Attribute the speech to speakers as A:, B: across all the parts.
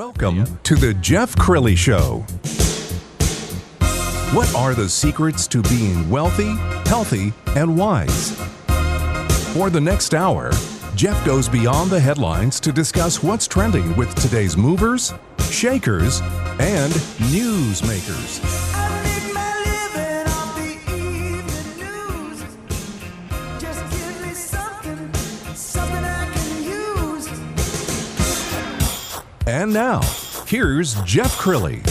A: Welcome to the Jeff Crilley Show. What are the secrets to being wealthy, healthy, and wise? For the next hour, Jeff goes beyond the headlines to discuss what's trending with today's movers, shakers, and newsmakers. And now, here's Jeff Crilley.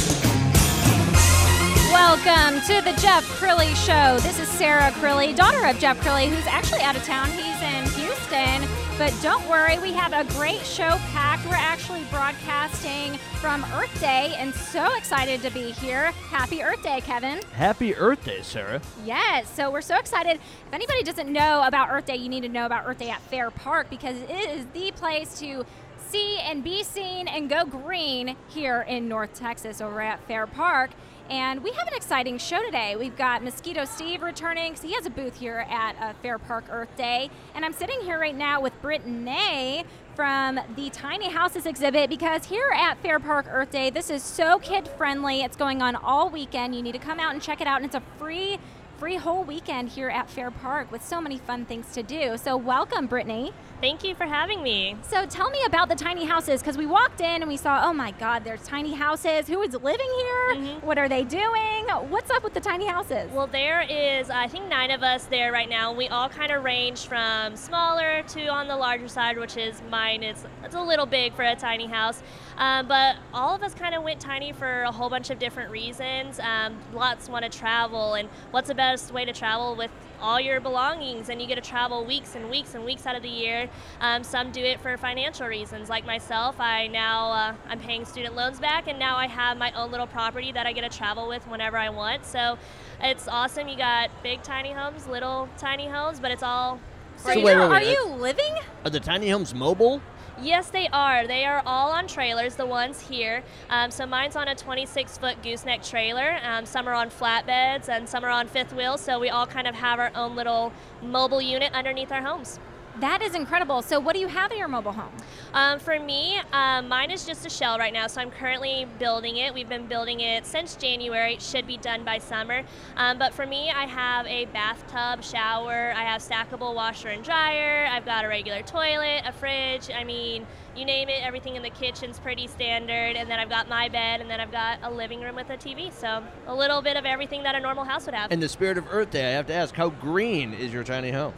B: Welcome to the Jeff Crilley Show. This is Sarah Crilley, daughter of Jeff Crilley, who's actually out of town. He's in Houston. But don't worry, we have a great show packed. We're actually broadcasting from Earth Day and so excited to be here. Happy Earth Day, Kevin.
C: Happy Earth Day, Sarah.
B: Yes, so we're so excited. If anybody doesn't know about Earth Day, you need to know about Earth Day at Fair Park because it is the place to see and be seen and go green here in North Texas over at Fair Park. And we have an exciting show today. We've got Mosquito Steve returning because he has a booth here at uh, Fair Park Earth Day. And I'm sitting here right now with Brittany from the Tiny Houses exhibit because here at Fair Park Earth Day, this is so kid friendly. It's going on all weekend. You need to come out and check it out. And it's a free free whole weekend here at Fair Park with so many fun things to do. So welcome, Brittany.
D: Thank you for having me.
B: So tell me about the tiny houses because we walked in and we saw, oh my God, there's tiny houses. Who is living here? What are they doing? What's up with the tiny houses?
D: Well, there is, I think, nine of us there right now. We all kind of range from smaller to on the larger side, which is mine. It's, it's a little big for a tiny house. Um, but all of us kind of went tiny for a whole bunch of different reasons. Um, lots want to travel, and what's the best way to travel with all your belongings? And you get to travel weeks and weeks and weeks out of the year. Um, some do it for financial reasons, like myself. I now uh, I'm paying student loans back, and now I have my own little property that I get to travel with whenever I want. So it's awesome. You got big tiny homes, little tiny homes, but it's all
B: so
C: So
B: you
C: wait,
B: are
C: wait, wait.
B: you living?
C: Are the tiny homes mobile?
D: Yes, they are. They are all on trailers, the ones here. Um, so mine's on a 26 foot gooseneck trailer. Um, some are on flatbeds and some are on fifth wheels. So we all kind of have our own little mobile unit underneath our homes.
B: That is incredible. So what do you have in your mobile home?
D: Um, for me, um, mine is just a shell right now, so I'm currently building it. We've been building it since January. It should be done by summer. Um, but for me, I have a bathtub, shower, I have stackable washer and dryer, I've got a regular toilet, a fridge. I mean, you name it, everything in the kitchen's pretty standard. And then I've got my bed, and then I've got a living room with a TV. So a little bit of everything that a normal house would have.
C: In the spirit of Earth Day, I have to ask, how green is your tiny home?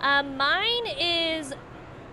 D: Um, mine is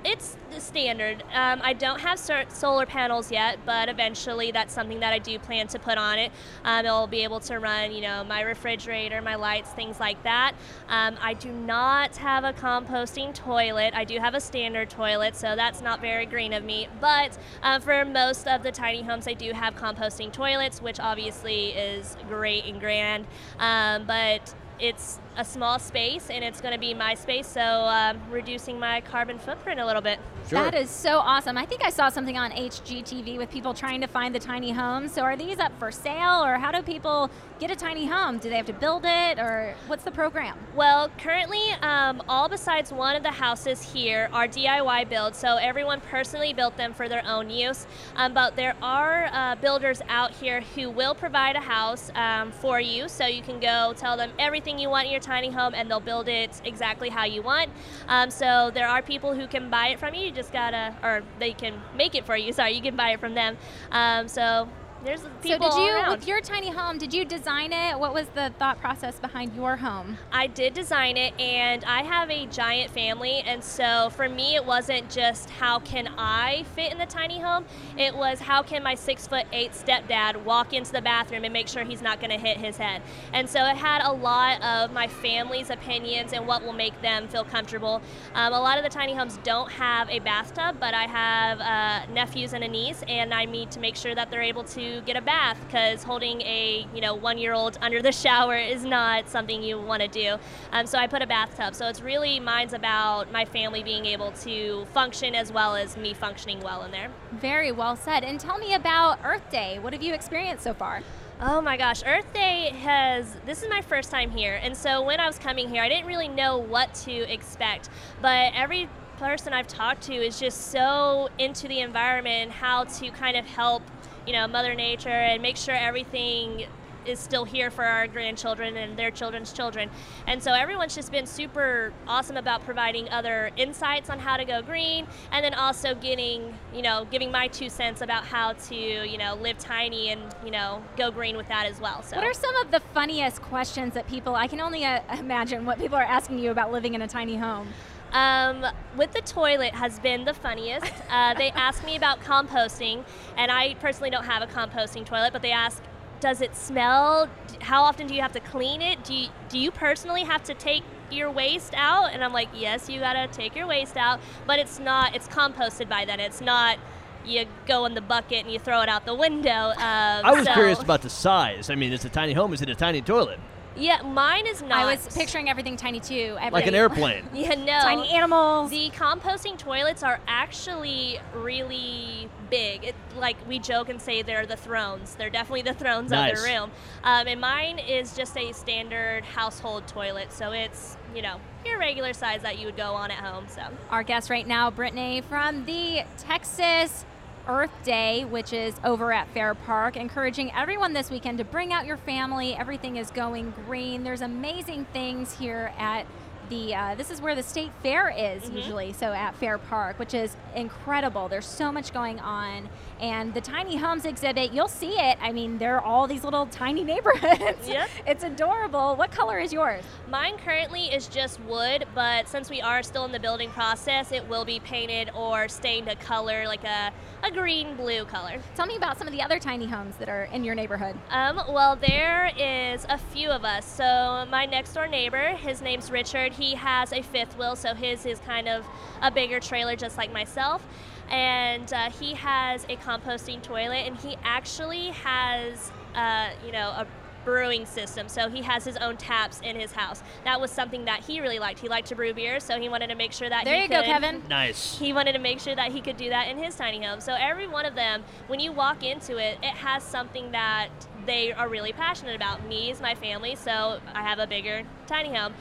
D: it's standard. Um, I don't have solar panels yet, but eventually that's something that I do plan to put on it. Um, it'll be able to run, you know, my refrigerator, my lights, things like that. Um, I do not have a composting toilet. I do have a standard toilet, so that's not very green of me. But uh, for most of the tiny homes, I do have composting toilets, which obviously is great and grand. Um, but it's a small space and it's going to be my space, so um, reducing my carbon footprint a little bit.
C: Sure.
B: That is so awesome. I think I saw something on HGTV with people trying to find the tiny homes. So are these up for sale or how do people get a tiny home? Do they have to build it or what's the program?
D: Well, currently, um, all besides one of the houses here are DIY builds, so everyone personally built them for their own use. Um, but there are uh, builders out here who will provide a house um, for you, so you can go tell them everything you want in your tiny home, and they'll build it exactly how you want. Um, so there are people who can buy it from you. You just gotta, or they can make it for you. Sorry, you can buy it from them. Um, so there's people
B: so did you with your tiny home, did you design it? What was the thought process behind your home?
D: I did design it, and I have a giant family, and so for me, it wasn't just how can I fit in the tiny home. It was how can my six foot eight stepdad walk into the bathroom and make sure he's not going to hit his head. And so it had a lot of my family's opinions and what will make them feel comfortable. Um, a lot of the tiny homes don't have a bathtub, but I have uh, nephews and a niece, and I need to make sure that they're able to get a bath because holding a you know one year old under the shower is not something you want to do. Um, so I put a bathtub. So it's really mine's about my family being able to function as well as me functioning well in there.
B: Very well said. And tell me about Earth Day. What have you experienced so far?
D: Oh my gosh, Earth Day has, this is my first time here. And so when I was coming here, I didn't really know what to expect. But every person I've talked to is just so into the environment and how to kind of help, you know, Mother Nature and make sure everything is still here for our grandchildren and their children's children. And so everyone's just been super awesome about providing other insights on how to go green and then also getting, you know, giving my two cents about how to, you know, live tiny and, you know, go green with that as well. So
B: What are some of the funniest questions that people, I can only uh, imagine what people are asking you about living in a tiny home?
D: Um, with the toilet has been the funniest. Uh, they ask me about composting, and I personally don't have a composting toilet, but they ask, does it smell? How often do you have to clean it? Do you, do you personally have to take your waste out? And I'm like, yes, you gotta take your waste out, but it's not. It's composted by then. It's not. You go in the bucket and you throw it out the window. Um,
C: I was
D: so-
C: curious about the size. I mean, it's a tiny home. Is it a tiny toilet?
D: Yeah, mine is not.
B: I was picturing everything tiny too.
C: Like an airplane.
D: Yeah, no.
B: Tiny animals.
D: The composting toilets are actually really big. It, like we joke and say they're the thrones. They're definitely the thrones of the room. Um, and mine is just a standard household toilet, so it's you know your regular size that you would go on at home. So
B: Our guest right now, Brittany from the Texas Earth Day, which is over at Fair Park, encouraging everyone this weekend to bring out your family. Everything is going green. There's amazing things here at the. Uh, this is where the state fair is usually, so at Fair Park, which is incredible. There's so much going on, and the tiny homes exhibit. You'll see it. I mean, there are all these little tiny neighborhoods.
D: Yep.
B: it's adorable. What color is yours?
D: mine currently is just wood, but since we are still in the building process, it will be painted or stained a color like a a green blue color.
B: Tell me about some of the other tiny homes that are in your neighborhood.
D: Um, well, there is a few of us. So my next door neighbor, his name's Richard. He has a fifth wheel, so his is kind of a bigger trailer, just like myself. And uh, he has a composting toilet, and he actually has, uh, you know, a brewing system. So he has his own taps in his house. That was something that he really liked. He liked to brew beer, so he wanted to make sure that
B: There
D: he
B: you go, Kevin.
C: Nice.
D: he wanted to make sure that he could do that in his tiny home. So every one of them, when you walk into it, it has something that they are really passionate about. Me is my family, so I have a bigger tiny home.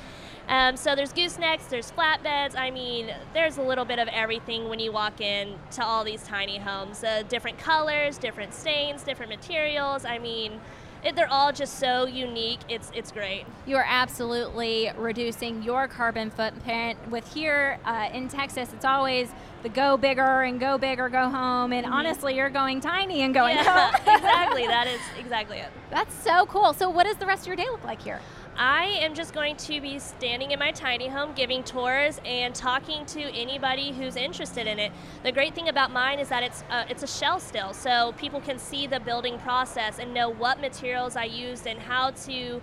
D: Um, so there's goosenecks, there's flatbeds. I mean, there's a little bit of everything when you walk in to all these tiny homes. Uh, different colors, different stains, different materials. I mean, it, they're all just so unique. It's it's great.
B: You are absolutely reducing your carbon footprint. With here uh, in Texas, it's always the go bigger and go bigger, go home. And honestly, you're going tiny and going
D: Mm-hmm. yeah,
B: home.
D: exactly. That is exactly it.
B: That's so cool. So, what does the rest of your day look like here?
D: I am just going to be standing in my tiny home giving tours and talking to anybody who's interested in it. The great thing about mine is that it's uh, it's a shell still, so people can see the building process and know what materials I used and how to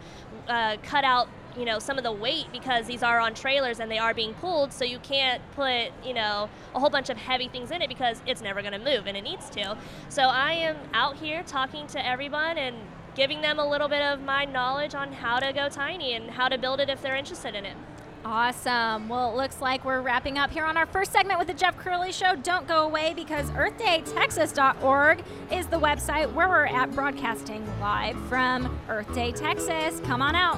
D: uh, cut out you know some of the weight because these are on trailers and they are being pulled so you can't put you know a whole bunch of heavy things in it because it's never going to move and it needs to so i am out here talking to everyone and giving them a little bit of my knowledge on how to go tiny and how to build it if they're interested in it
B: Awesome. Well, it looks like we're wrapping up here on our first segment with the Jeff Crilley Show. Don't go away because EarthDayTexas.org is the website where we're at broadcasting live from Earth Day, Texas. Come on out.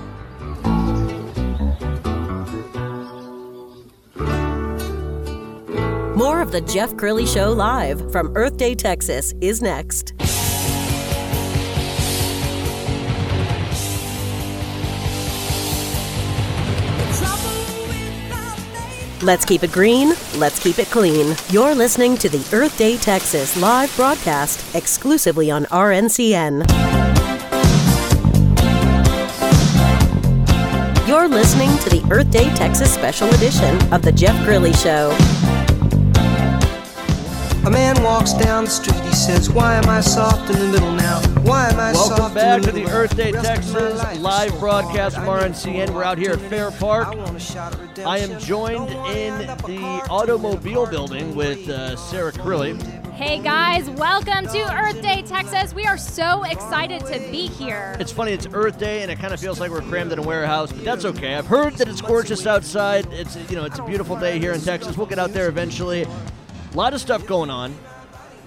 E: More of the Jeff Crilley Show live from Earth Day, Texas is next. Let's keep it green. Let's keep it clean. You're listening to the Earth Day Texas live broadcast exclusively on RNCN. You're listening to the Earth Day Texas special edition of The Jeff Crilley Show.
F: A man walks down the street, he says, Why am I soft in the middle now? Why am I
C: Welcome
F: soft
C: back
F: in
C: to
F: the
C: the
F: middle?
C: Earth Day
F: Rest
C: Texas live
F: is
C: broadcast from. RNCN. We're out here at Fair Park. I am joined in the automobile building with uh, Sarah Crilley.
B: Hey guys, welcome to Earth Day, Texas. We are so excited to be here.
C: It's funny, it's Earth Day, and it kind of feels like we're crammed in a warehouse, but that's okay. I've heard that it's gorgeous outside. It's you know, it's a beautiful day here in Texas. We'll get out there eventually. A lot of stuff going on.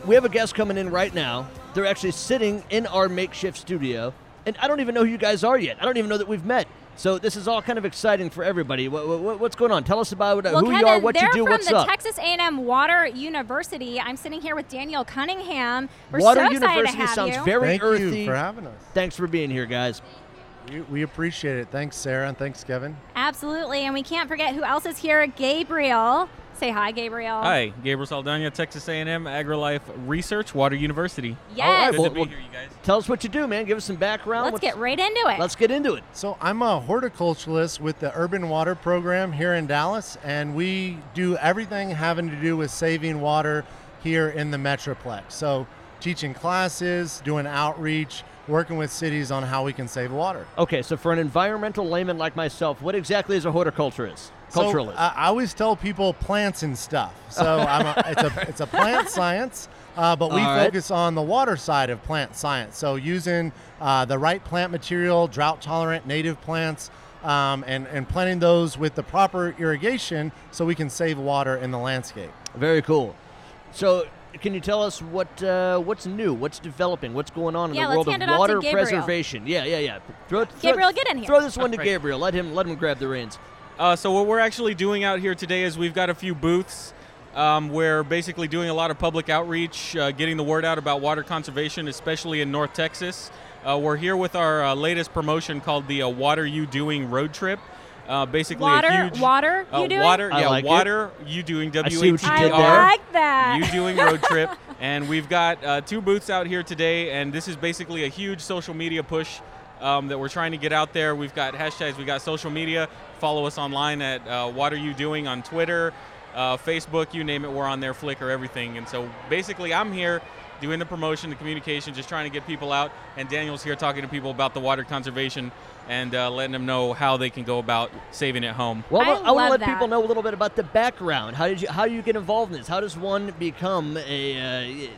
C: We have a guest coming in right now. They're actually sitting in our makeshift studio, and I don't even know who you guys are yet. I don't even know that we've met. So this is all kind of exciting for everybody. What, what, what's going on? Tell us about
B: Well,
C: who
B: Kevin,
C: you are, what
B: they're
C: you do,
B: from
C: what's
B: the
C: up.
B: Texas A&M Water University. I'm sitting here with Daniel Cunningham. We're
C: Water
B: so excited
C: University
B: to have
C: sounds
B: you.
C: very
G: Thank
C: earthy.
G: you for having us.
C: Thanks for being here, guys.
G: We, we appreciate it. Thanks, Sarah, and thanks, Kevin.
B: Absolutely, and we can't forget who else is here. Gabriel. Say hi, Gabriel.
H: Hi, Gabriel Saldana, Texas A&M AgriLife Research, Water University.
B: Yes.
C: All right,
H: Good
C: well-
H: to be
C: well-
H: here, you guys.
C: Tell us what you do, man. Give us some background.
B: Let's
C: What's-
B: get right into it.
C: Let's get into it.
G: So I'm a horticulturalist with the Urban Water Program here in Dallas, and we do everything having to do with saving water here in the Metroplex. So teaching classes, doing outreach, working with cities on how we can save water.
C: Okay, so for an environmental layman like myself, what exactly is a horticulturist?
G: So,
C: Culturalist.
G: I, I always tell people plants and stuff. So I'm a, it's a it's a plant science, uh, but we
C: All right.
G: focus on the water side of plant science. So using uh, the right plant material, drought tolerant native plants, um, and and planting those with the proper irrigation, so we can save water in the landscape.
C: Very cool. So, can you tell us what uh, what's new, what's developing, what's going on in
B: Yeah,
C: the world of
B: it off to
C: water preservation? Yeah, yeah, yeah. Throw, throw-
B: Gabriel, get in here.
C: Throw this one to Gabriel. Let him let him grab the reins.
H: Uh, so what we're actually doing out here today is we've got a few booths. Um, we're basically doing a lot of public outreach, uh, getting the word out about water conservation, especially in North Texas. Uh, we're here with our uh, latest promotion called the uh, Water You Doing Road Trip. Uh, basically,
B: Water,
H: a huge
B: water,
H: uh,
B: you doing?
H: water,
C: I
H: yeah,
C: like it.
H: water. You doing W
C: I see what
H: H
C: you
H: E
C: did
B: I
C: there.
H: R.
B: like that.
H: you doing road trip and we've got uh, two booths out here today and this is basically a huge social media push um, that we're trying to get out there we've got hashtags we've got social media follow us online at uh, what are you doing on twitter uh, facebook you name it we're on there flickr everything and so basically i'm here doing the promotion the communication just trying to get people out and daniel's here talking to people about the water conservation and uh, letting them know how they can go about saving it home
C: Well,
B: I
C: I, want to let
B: that.
C: people know a little bit about the background. How did you how do you get involved in this? How does one become a?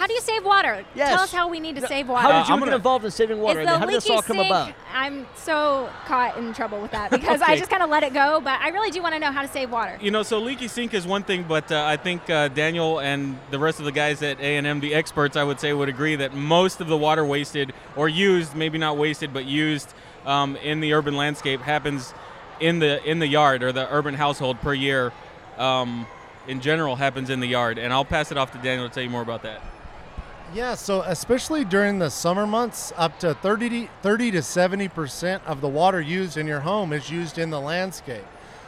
B: How do you save water?
C: Yes.
B: Tell us how we need to save water.
C: how
H: did
C: you
H: I'm
C: get
H: gonna-
C: involved in saving water?
B: Is
C: I mean,
B: the
C: how did this
B: leaky
C: all come
B: sink?
C: about?
B: I'm so caught in trouble with that because I just kind of let it go. But I really do want to know how to save water.
H: You know, so leaky sink is one thing, but uh, I think uh, Daniel and the rest of the guys at A&M, the experts, I would say, would agree that most of the water wasted or used, maybe not wasted, but used um, in the urban landscape happens in the in the yard or the urban household per year. Um, in general, happens in the yard, and I'll pass it off to Daniel to tell you more about that.
G: Yeah, so especially during the summer months, up to 30 to, 30 to 70 percent of the water used in your home is used in the landscape.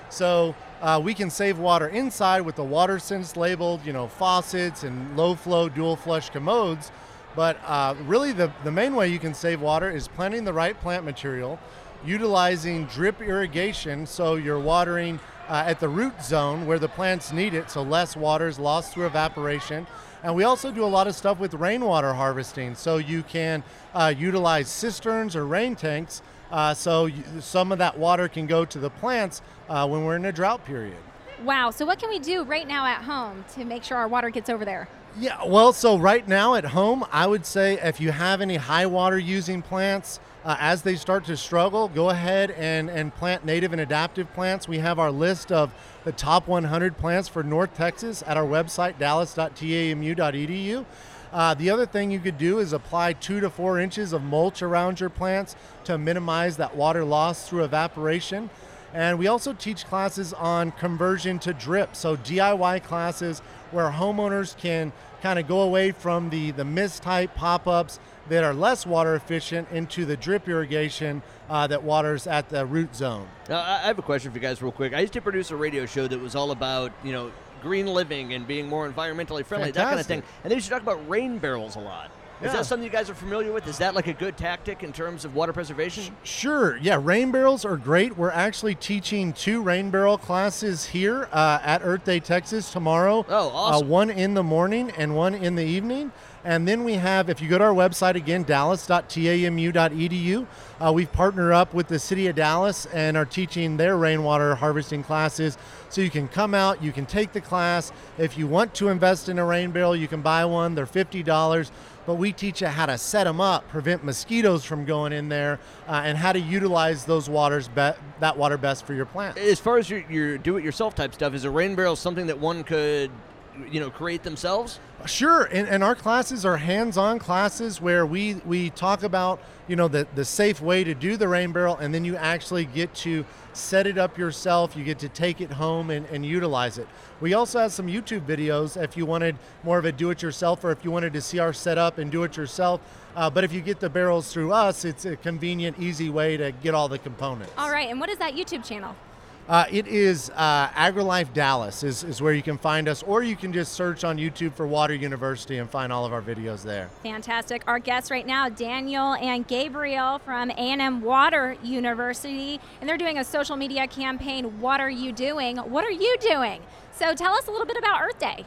G: So uh, we can save water inside with the water sense labeled, you know, faucets and low flow dual flush commodes. But uh, really, the, the main way you can save water is planting the right plant material, utilizing drip irrigation so you're watering uh, at the root zone where the plants need it, so less water is lost through evaporation. And we also do a lot of stuff with rainwater harvesting, so you can uh, utilize cisterns or rain tanks, uh, so you, some of that water can go to the plants uh, when we're in a drought period.
B: Wow. So what can we do right now at home to make sure our water gets over there?
G: Yeah, well, so right now at home, I would say if you have any high water using plants, uh, as they start to struggle, go ahead and, and plant native and adaptive plants. We have our list of the top 100 plants for North Texas at our website, dallas.tamu.edu. Uh, the other thing you could do is apply two to four inches of mulch around your plants to minimize that water loss through evaporation. And we also teach classes on conversion to drip. So DIY classes where homeowners can kind of go away from the, the mist type pop ups that are less water efficient into the drip irrigation uh, that waters at the root zone.
C: Uh, I have a question for you guys, real quick. I used to produce a radio show that was all about, you know, green living and being more environmentally friendly, that kind of thing. And they used to talk about rain barrels a lot. Is
G: Yeah.
C: that something you guys are familiar with? Is that like a good tactic in terms of water preservation?
G: Sure. Yeah, rain barrels are great. We're actually teaching two rain barrel classes here uh, at Earth Day, Texas tomorrow.
C: Oh, awesome.
G: Uh, one in the morning and one in the evening. And then we have, if you go to our website again, dallas.tamu.edu, uh, we've partnered up with the city of Dallas and are teaching their rainwater harvesting classes. So you can come out, you can take the class. If you want to invest in a rain barrel, you can buy one. They're $50 but we teach you how to set them up, prevent mosquitoes from going in there, uh, and how to utilize those waters be- that water best for your plant.
C: As far as your, your do-it-yourself type stuff, is a rain barrel something that one could you know, create themselves?
G: Sure, and, and our classes are hands-on classes where we we talk about you know the the safe way to do the rain barrel, and then you actually get to set it up yourself. You get to take it home and, and utilize it. We also have some YouTube videos if you wanted more of a do-it-yourself, or if you wanted to see our setup and do it yourself. Uh, but if you get the barrels through us, it's a convenient, easy way to get all the components.
B: All right, and what is that YouTube channel?
G: Uh, it is uh, AgriLife Dallas is, is where you can find us, or you can just search on YouTube for Water University and find all of our videos there.
B: Fantastic. Our guests right now, Daniel and Gabriel from A&M Water University, and they're doing a social media campaign, What Are You Doing? What are you doing? So tell us a little bit about Earth Day.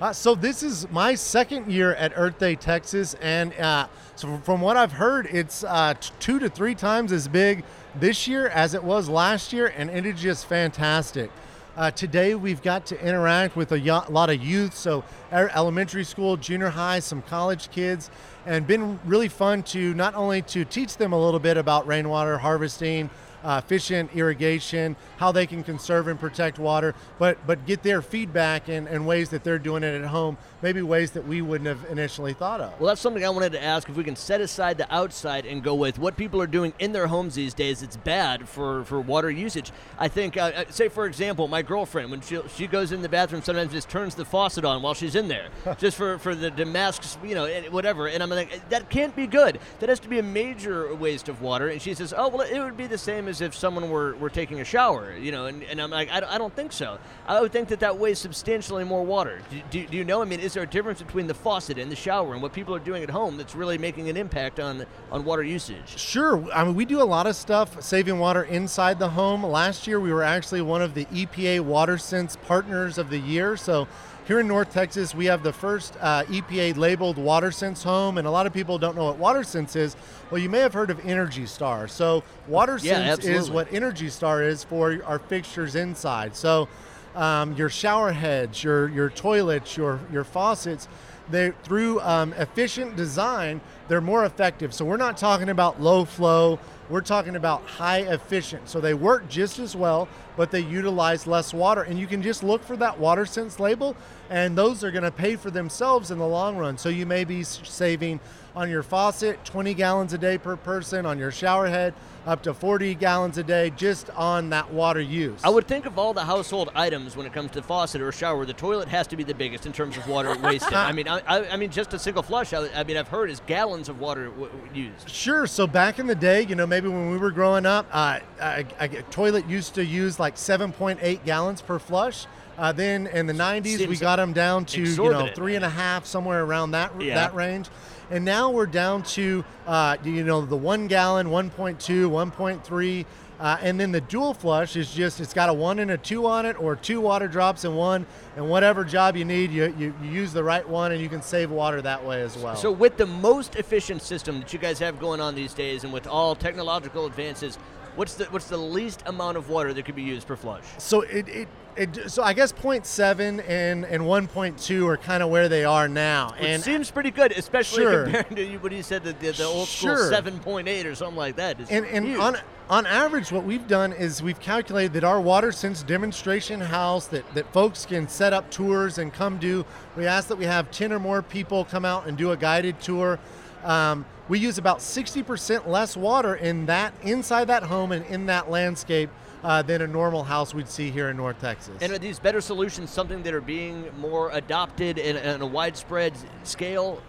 G: Uh, so this is my second year at Earth Day, Texas, and uh, so from what I've heard, it's uh, two to three times as big this year as it was last year, and it is just fantastic. Uh, today we've got to interact with a lot of youth, so elementary school, junior high, some college kids, and been really fun to not only to teach them a little bit about rainwater harvesting, uh, efficient irrigation, how they can conserve and protect water, but but get their feedback and, and ways that they're doing it at home, maybe ways that we wouldn't have initially thought of.
C: Well, that's something I wanted to ask if we can set aside the outside and go with what people are doing in their homes these days. It's bad for, for water usage. I think, uh, uh, say for example, my girlfriend when she she goes in the bathroom, sometimes just turns the faucet on while she's in there, just for for the Damascus, you know, whatever. And I'm like, that can't be good. That has to be a major waste of water. And she says, oh well, it would be the same as if someone were, were taking a shower, you know. And, and I'm like, I, don't- I don't think so. I would think that that weighs substantially more water. Do, do, do you know? I mean, is there a difference between the faucet and the shower and what people are doing at home that's really making an impact on on water usage?
G: Sure. I mean, we do a lot of stuff saving water inside the home. Last year, we were actually one of the EPA WaterSense Partners of the Year. So, here in North Texas, we have the first uh, EPA labeled WaterSense home, and a lot of people don't know what WaterSense is. Well, you may have heard of Energy Star. So, WaterSense is what Energy Star is for our fixtures inside. So, um, your shower heads, your your toilets, your your faucets, they through um, efficient design, they're more effective. So we're not talking about low flow. We're talking about high efficient. So they work just as well, but they utilize less water. And you can just look for that water sense label, and those are going to pay for themselves in the long run. So you may be saving on your faucet 20 gallons a day per person, on your shower head up to 40 gallons a day just on that water use.
C: I would think of all the household items when it comes to faucet or shower, the toilet has to be the biggest in terms of water wasted. I mean, I, I, mean, just a single flush. I, I mean, I've heard is gallons of water w- used.
G: Sure. So back in the day, you know, maybe when we were growing up, uh, a, a toilet used to use like 7.8 gallons per flush. Uh, then in the 90s, we got them down to you know three and a half, somewhere around that
C: Yeah.
G: that range. And now we're down to uh, you know the one gallon, 1.2, 1.3. Uh, and then the dual flush is just it's got a one and a two on it, or two water drops in one, and whatever job you need, you, you, you use the right one, and you can save water that way as well.
C: So, with the most efficient system that you guys have going on these days, and with all technological advances, what's the what's the least amount of water that could be used per flush?
G: So it, it, it so I guess 0.7 and and 1.2 are kind of where they are now.
C: Which
G: and
C: seems pretty good, especially
G: Sure.
C: compared to what you said the, the, the old school
G: Sure.
C: 7.8 or something like that. It's
G: and, and on on average, what we've done is we've calculated that our water sense demonstration house that, that folks can set up tours and come do. We ask that we have 10 or more people come out and do a guided tour. Um, we use about 60% less water in that inside that home and in that landscape uh, than a normal house we'd see here in North Texas.
C: And are these better solutions something that are being more adopted in, in a widespread scale?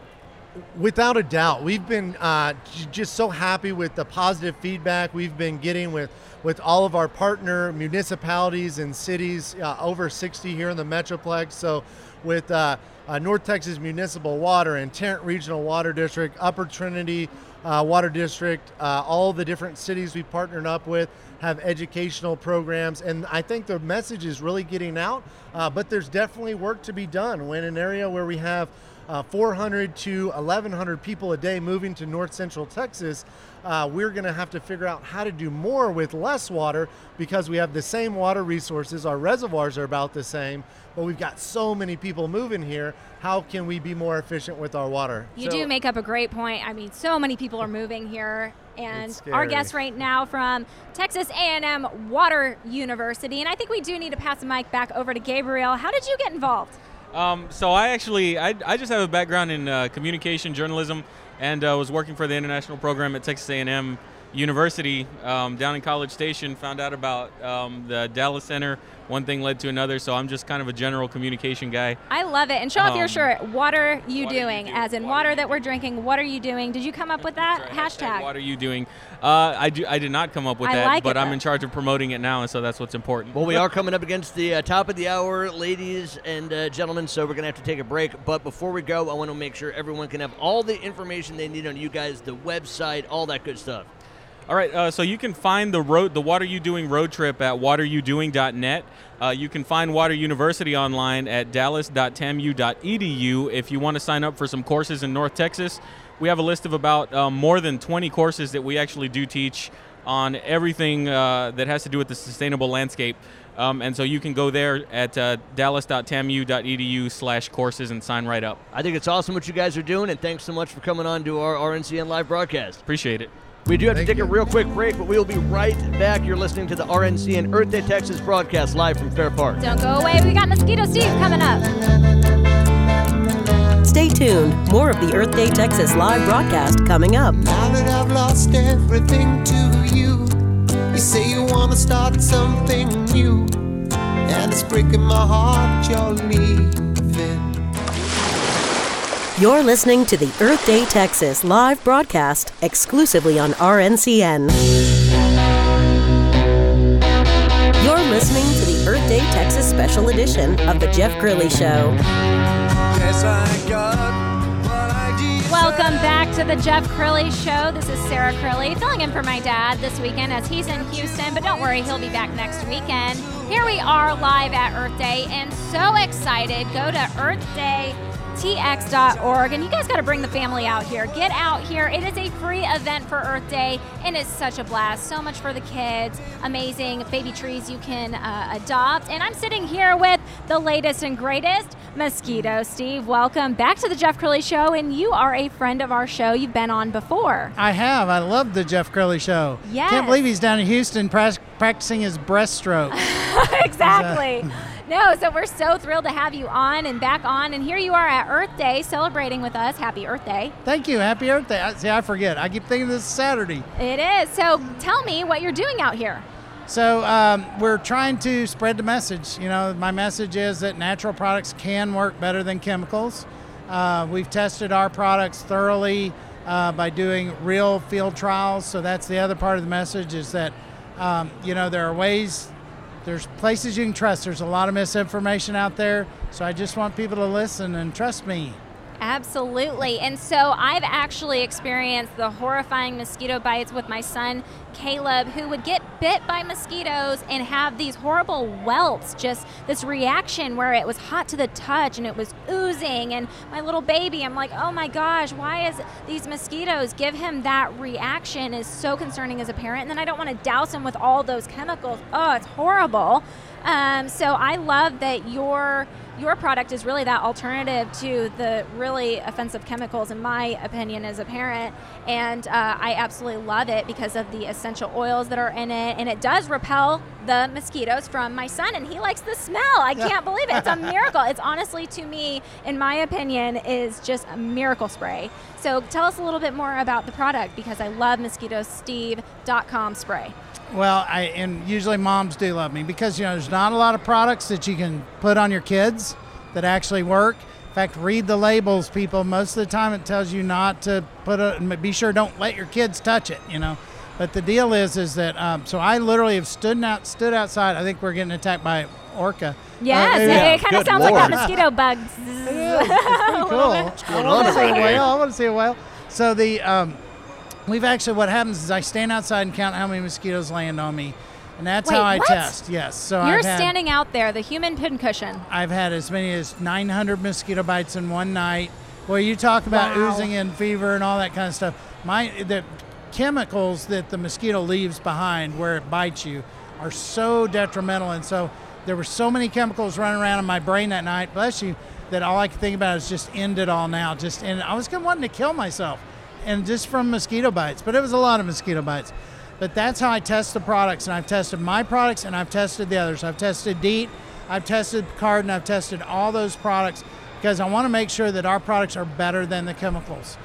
G: Without a doubt, we've been uh, just so happy with the positive feedback we've been getting with, with all of our partner municipalities and cities, uh, over 60 here in the Metroplex. So, with uh, uh, North Texas Municipal Water and Tarrant Regional Water District, Upper Trinity uh, Water District, uh, all the different cities we've partnered up with have educational programs. And I think the message is really getting out, uh, but there's definitely work to be done. When an area where we have uh, 400 to 1,100 people a day moving to north central Texas, uh, we're going to have to figure out how to do more with less water because we have the same water resources. Our reservoirs are about the same, but we've got so many people moving here. How can we be more efficient with our water?
B: You
C: So-
B: do make up a great point. I mean, so many people are moving here, and our guest right now from Texas A&M Water University, and I think we do need to pass the mic back over to Gabriel. How did you get involved?
H: Um, so I actually, I, I just have a background in uh, communication journalism, and uh, was working for the international program at Texas A&M University um, down in College Station. Found out about um, the Dallas Center. One thing led to another, so I'm just kind of a general communication guy.
B: I love it. And show off your
H: Um,
B: shirt. What are you
H: what are you
B: doing?
H: doing?
B: As in
H: What
B: water that we're drinking. What are you doing? Did you come up with that
H: right,
B: hashtag?
H: What are you doing? Uh, I, do, I did not come up with
B: I
H: that,
B: like
H: but
B: it,
H: I'm in charge of promoting it now, and so that's what's important.
C: Well, we are coming up against the uh, top of the hour, ladies and uh, gentlemen, so we're going to have to take a break. But before we go, I want to make sure everyone can have all the information they need on you guys, the website, all that good stuff.
H: All right, uh, so you can find the road, the What Are You Doing road trip at wateryoudoing.net. Uh, you can find Water University online at dallas.tamu.edu. If you want to sign up for some courses in North Texas, we have a list of about um, more than 20 courses that we actually do teach on everything uh, that has to do with the sustainable landscape. Um, and so you can go there at uh, dallas.tamu.edu slash courses and sign right up.
C: I think it's awesome what you guys are doing, and thanks so much for coming on to our RNCN live broadcast.
H: Appreciate it.
C: We do have to take
G: you.
C: a real quick break, but we will be right back. You're listening to the RNCN Earth Day Texas broadcast live from Fair Park.
B: Don't go away. We got Mosquito Steve coming up.
E: Stay tuned. More of the Earth Day Texas live broadcast coming up.
F: Now that I've lost everything to you, you say you wanna start something new, and it's breaking my heart you're leaving.
E: You're listening to the Earth Day Texas live broadcast exclusively on RNCN. You're listening to the Earth Day Texas special edition of The Jeff Crilley Show.
F: Yes, I got what I.
B: Welcome back to the Jeff Crilley Show. This is Sarah Crilley filling in for my dad this weekend as he's in Houston, but don't worry, he'll be back next weekend. Here we are live at Earth Day and so excited. Go to earthdaytx.org and you guys got to bring the family out here. Get out here. It is a free event for Earth Day and it's such a blast. So much for the kids. Amazing baby trees you can uh, adopt. And I'm sitting here with the latest and greatest Mosquito Steve. Welcome back to the Jeff Crilley Show, and you are a friend of our show. You've been on before.
I: I have. I love the Jeff Crilley show.
B: Yes.
I: Can't believe he's down in Houston prac- practicing his breaststroke.
B: exactly. No, so we're so thrilled to have you on and back on, and here you are at Earth Day celebrating with us. Happy Earth Day.
I: Thank you. Happy Earth Day. I, see, I forget. I keep thinking this is Saturday.
B: It is. So tell me what you're doing out here.
I: So um, we're trying to spread the message. You know, my message is that natural products can work better than chemicals. Uh, we've tested our products thoroughly uh, by doing real field trials. So that's the other part of the message is that um, you know there are ways, there's places you can trust. There's a lot of misinformation out there. So I just want people to listen and trust me.
B: Absolutely. And so I've actually experienced the horrifying mosquito bites with my son, Caleb, who would get bit by mosquitoes and have these horrible welts, just this reaction where it was hot to the touch and it was oozing. And my little baby, I'm like, oh my gosh, why is these mosquitoes give him that reaction is so concerning as a parent. And then I don't want to douse him with all those chemicals. Oh, it's horrible. Um, so I love that your your product is really that alternative to the really offensive chemicals, in my opinion, as a parent. And uh, I absolutely love it because of the essential oils that are in it, and it does repel the mosquitoes from my son, and he likes the smell. I can't believe it. It's a miracle. It's honestly, to me, in my opinion, is just a miracle spray. So tell us a little bit more about the product because I love mosquitosteve.com spray.
I: Well, I and usually moms do love me because you know there's not a lot of products that you can put on your kids that actually work. In fact, read the labels, people. Most of the time, it tells you not to put it. Be sure don't let your kids touch it. You know, but the deal is, is that um, so I literally have stood out, stood outside. I think we're getting attacked by orca.
B: Yes,
I: Uh,
B: it,
I: yeah.
B: it kind of
C: Good
B: sounds like
C: Lord.
B: that mosquito bug.
I: Pretty cool. I want to see a whale. I want to see a whale. So the um, we've actually what happens is I stand outside and count how many mosquitoes land on me, and that's
B: Wait,
I: how I
B: what?
I: test. Yes. So
B: You're
I: I've had,
B: standing out there, the human pincushion.
I: I've had as many as 900 mosquito bites in one night. Well, you talk about
B: Wow.
I: oozing and fever and all that kind of stuff. My the chemicals that the mosquito leaves behind where it bites you are so detrimental, and so there were so many chemicals running around in my brain that night. Bless you. That all I could think about is just end it all now. Just and I was kind of wanting to kill myself, and just from mosquito bites. But it was a lot of mosquito bites. But that's how I test the products, and I've tested my products, and I've tested the others. I've tested DEET, I've tested Picard and I've tested all those products because I want to make sure that our products are better than the chemicals.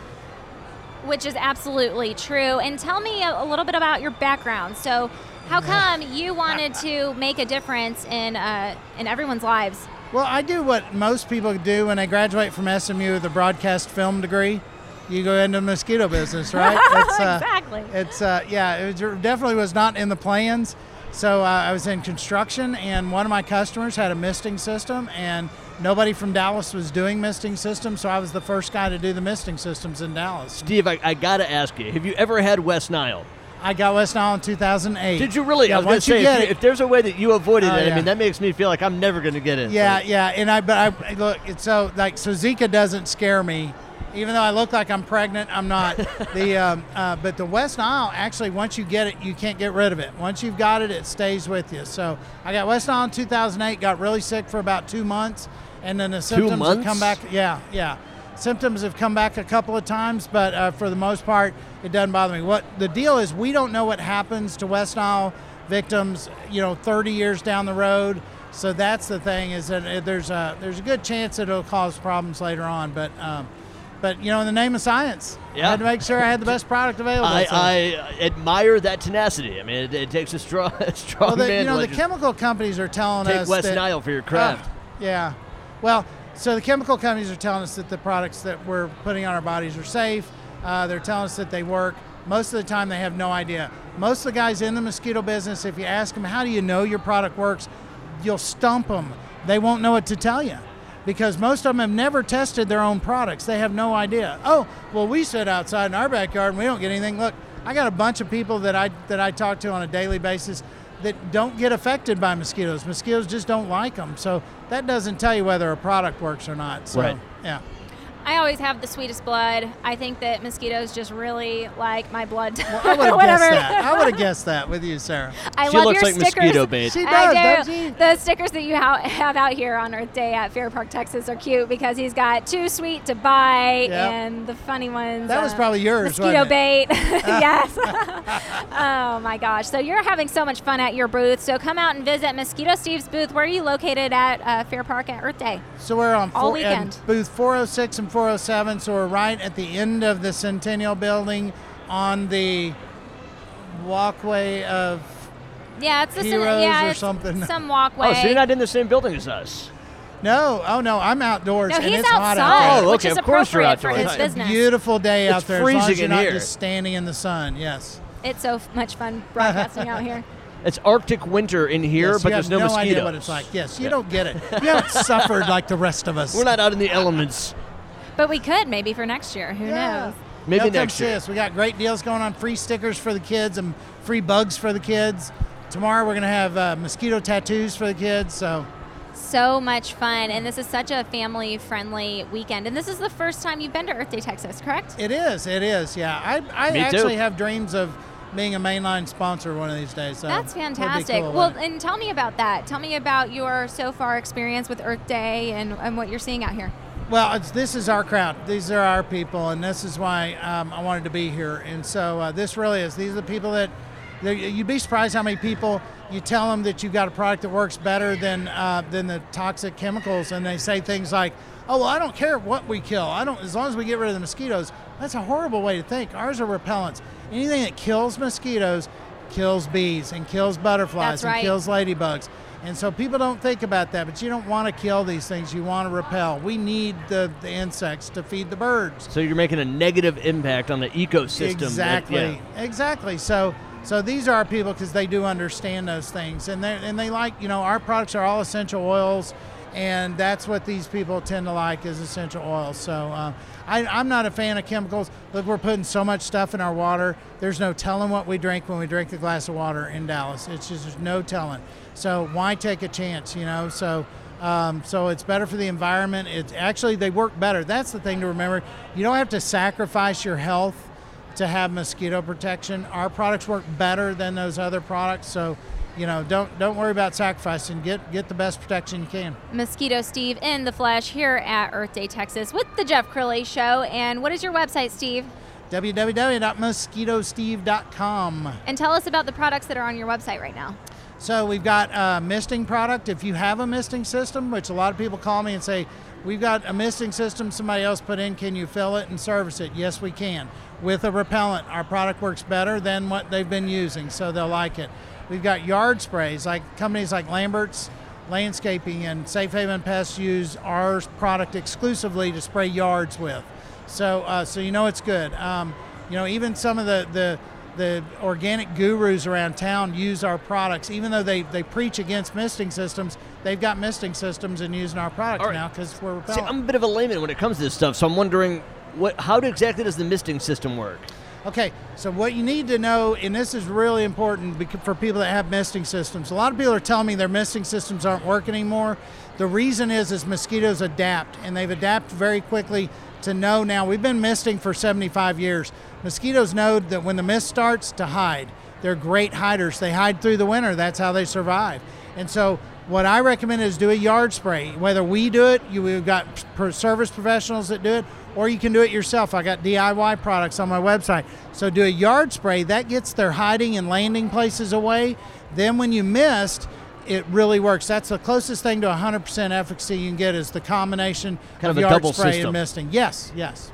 B: which is absolutely true. And tell me a, a little bit about your background. So, how come you wanted to make a difference in uh, in everyone's lives?
I: Well, I do what most people do when they graduate from SMU with a broadcast film degree. You go into the mosquito business, right? It's, uh,
B: Exactly.
I: It's uh, yeah, it was- definitely was not in the plans. So uh, I was in construction, and one of my customers had a misting system, and nobody from Dallas was doing misting systems, so I was the first guy to do the misting systems in Dallas.
C: Steve, I, I gotta ask you: Have you ever had West Nile?
I: I got West Nile in 2008.
C: Did you really?
I: Yeah,
C: I was gonna say, if,
I: it,
C: if there's a way that you avoided
I: Oh,
C: it, I mean, that makes me feel like I'm never gonna get it.
I: Yeah, yeah, and I but I look. It's so like so Zika doesn't scare me, even though I look like I'm pregnant. I'm not. the um, uh, but the West Nile actually once you get it, you can't get rid of it. Once you've got it, it stays with you. So I got West Nile in 2008. Got really sick for about two months, and then the symptoms have come back. Yeah, yeah. Symptoms have come back a couple of times, but uh, for the most part, it doesn't bother me. What the deal is, we don't know what happens to West Nile victims, you know, 30 years down the road. So that's the thing is that uh, there's a there's a good chance that it'll cause problems later on. But um, but you know, in the name of science, I had to make sure I had the best product available.
C: I,
I: So-
C: I admire that tenacity. I mean, it, it takes a strong, a strong
I: well, the,
C: man
I: you know, the chemical companies are telling
C: Take
I: us take
C: West
I: that,
C: Nile for your craft.
I: Ah, yeah. Well, so the chemical companies are telling us that the products that we're putting on our bodies are safe. Uh, they're telling us that they work. Most of the time, they have no idea. Most of the guys in the mosquito business, if you ask them, how do you know your product works? You'll stump them. They won't know what to tell you because most of them have never tested their own products. They have no idea. Oh, well, we sit outside in our backyard and we don't get anything. Look, I got a bunch of people that I that I talk to on a daily basis that don't get affected by mosquitoes. Mosquitoes just don't like them. So that doesn't tell you whether a product works or not. So,
C: Right.
I: yeah.
B: I always have the sweetest blood. I think that mosquitoes just really like my blood.
I: I would have guessed that. I would have guessed that with you, Sarah.
B: I
C: She
B: love
C: looks
B: your
C: like
B: stickers.
C: mosquito bait.
I: She
B: I
I: does,
B: do.
I: doesn't she?
B: The stickers that you ha- have out here on Earth Day at Fair Park, Texas, are cute because he's got too sweet to buy
I: Yep.
B: and the funny ones.
I: That was
B: uh,
I: probably yours,
B: Mosquito bait. yes. oh my gosh! So you're having so much fun at your booth. So come out and visit Mosquito Steve's booth. Where are you located at uh, Fair Park at Earth Day?
I: So we're on
B: All
I: four,
B: weekend.
I: booth 406 and 407. So we're right at the end of the Centennial Building on the walkway of.
B: Yeah, it's the
I: Heroes
B: yeah,
I: or
B: it's
I: something.
B: Some walkway.
C: Oh, so you're not in the same building as us?
I: No, oh no, I'm outdoors
B: no,
I: and
B: he's
I: it's hot out
B: outside,
I: there.
C: Oh,
B: which
C: okay,
B: is
C: of course you're outdoors. It's
B: business.
I: Beautiful day out
C: It's
I: there. as long as
C: freezing
I: you're
C: in
I: not
C: here.
I: just standing in the sun. Yes.
B: It's so much fun broadcasting out here.
C: It's Arctic winter in here,
I: Yes,
C: but
I: you
C: there's
I: have
C: no,
I: no
C: mosquitoes.
I: idea what it's like. Yes, you don't get it. You haven't suffered like the rest of us.
C: We're not out in the elements.
B: But we could maybe for next year. Who
I: Yeah.
B: knows?
C: Maybe
I: Y'all come
C: next year.
I: us. We got great deals going on. Free stickers for the kids and free bugs for the kids. Tomorrow we're gonna have uh, mosquito tattoos for the kids. So
B: So much fun, and this is such a family-friendly weekend. And this is the first time you've been to Earth Day, Texas, correct?
I: it is. It is. Yeah. I, I
C: Me too.
I: actually have dreams of being a mainline sponsor one of these days. So
B: That's fantastic.
I: cool,
B: well, and tell me about that. Tell me about your so far experience with Earth Day and, and what you're seeing out here.
I: Well, it's, this is our crowd. These are our people, and this is why um, I wanted to be here. And so uh, this really is. These are the people that you'd be surprised how many people you tell them that you've got a product that works better than uh, than the toxic chemicals, and they say things like, "Oh, well, I don't care what we kill. I don't as long as we get rid of the mosquitoes." That's a horrible way to think. Ours are repellents. Anything that kills mosquitoes kills bees and kills butterflies
B: That's
I: and kills ladybugs. And so people don't think about that, but you don't want to kill these things. You want to repel. We need the, the insects to feed the birds.
C: So you're making a negative impact on the ecosystem. that-
I: Exactly.
C: yeah.
I: Exactly. So so these are our people because they do understand those things, and they and they like you know our products are all essential oils, and that's what these people tend to like is essential oils. So uh, I, I'm not a fan of chemicals. Look, we're putting so much stuff in our water. There's no telling what we drink when we drink a glass of water in Dallas. It's just there's no telling. So why take a chance? You know. So. Um, so it's better for the environment. It's actually they work better. That's the thing to remember. You don't have to sacrifice your health to have mosquito protection. Our products work better than those other products, so you know don't don't worry about sacrificing. Get get the best protection you can.
B: Mosquito Steve in the flesh here at Earth Day, Texas with the Jeff Crilley Show. And what is your website, Steve?
I: www.mosquitosteve.com.
B: And tell us about the products that are on your website right now.
I: So we've got a misting product. If you have a misting system, which a lot of people call me and say, We've got a misting system somebody else put in. Can you fill it and service it? Yes, we can. With a repellent, our product works better than what they've been using, so they'll like it. We've got yard sprays, like companies like Lambert's Landscaping and Safe Haven Pests use our product exclusively to spray yards with. So, uh, so you know it's good. Um, you know, even some of the, the the organic gurus around town use our products, even though they, they preach against misting systems. They've got misting systems and using our products
C: right.
I: now because we're
C: See,
I: repellent.
C: I'm a bit of a layman when it comes to this stuff, so I'm wondering what how exactly does the misting system work?
I: Okay, so what you need to know, and this is really important for people that have misting systems. A lot of people are telling me their misting systems aren't working anymore. The reason is is mosquitoes adapt, and they've adapted very quickly to know now. We've been misting for 75 years. Mosquitoes know that when the mist starts to hide. They're great hiders. They hide through the winter. That's how they survive. And so what I recommend is do a yard spray. Whether we do it, you we've got service professionals that do it, or you can do it yourself. I got DIY products on my website. So do a yard spray. That gets their hiding and landing places away. Then when you mist, it really works. That's the closest thing to 100% efficacy you can get is the combination
C: Kind
I: of,
C: of a
I: yard spray
C: system.
I: and misting. Yes, yes.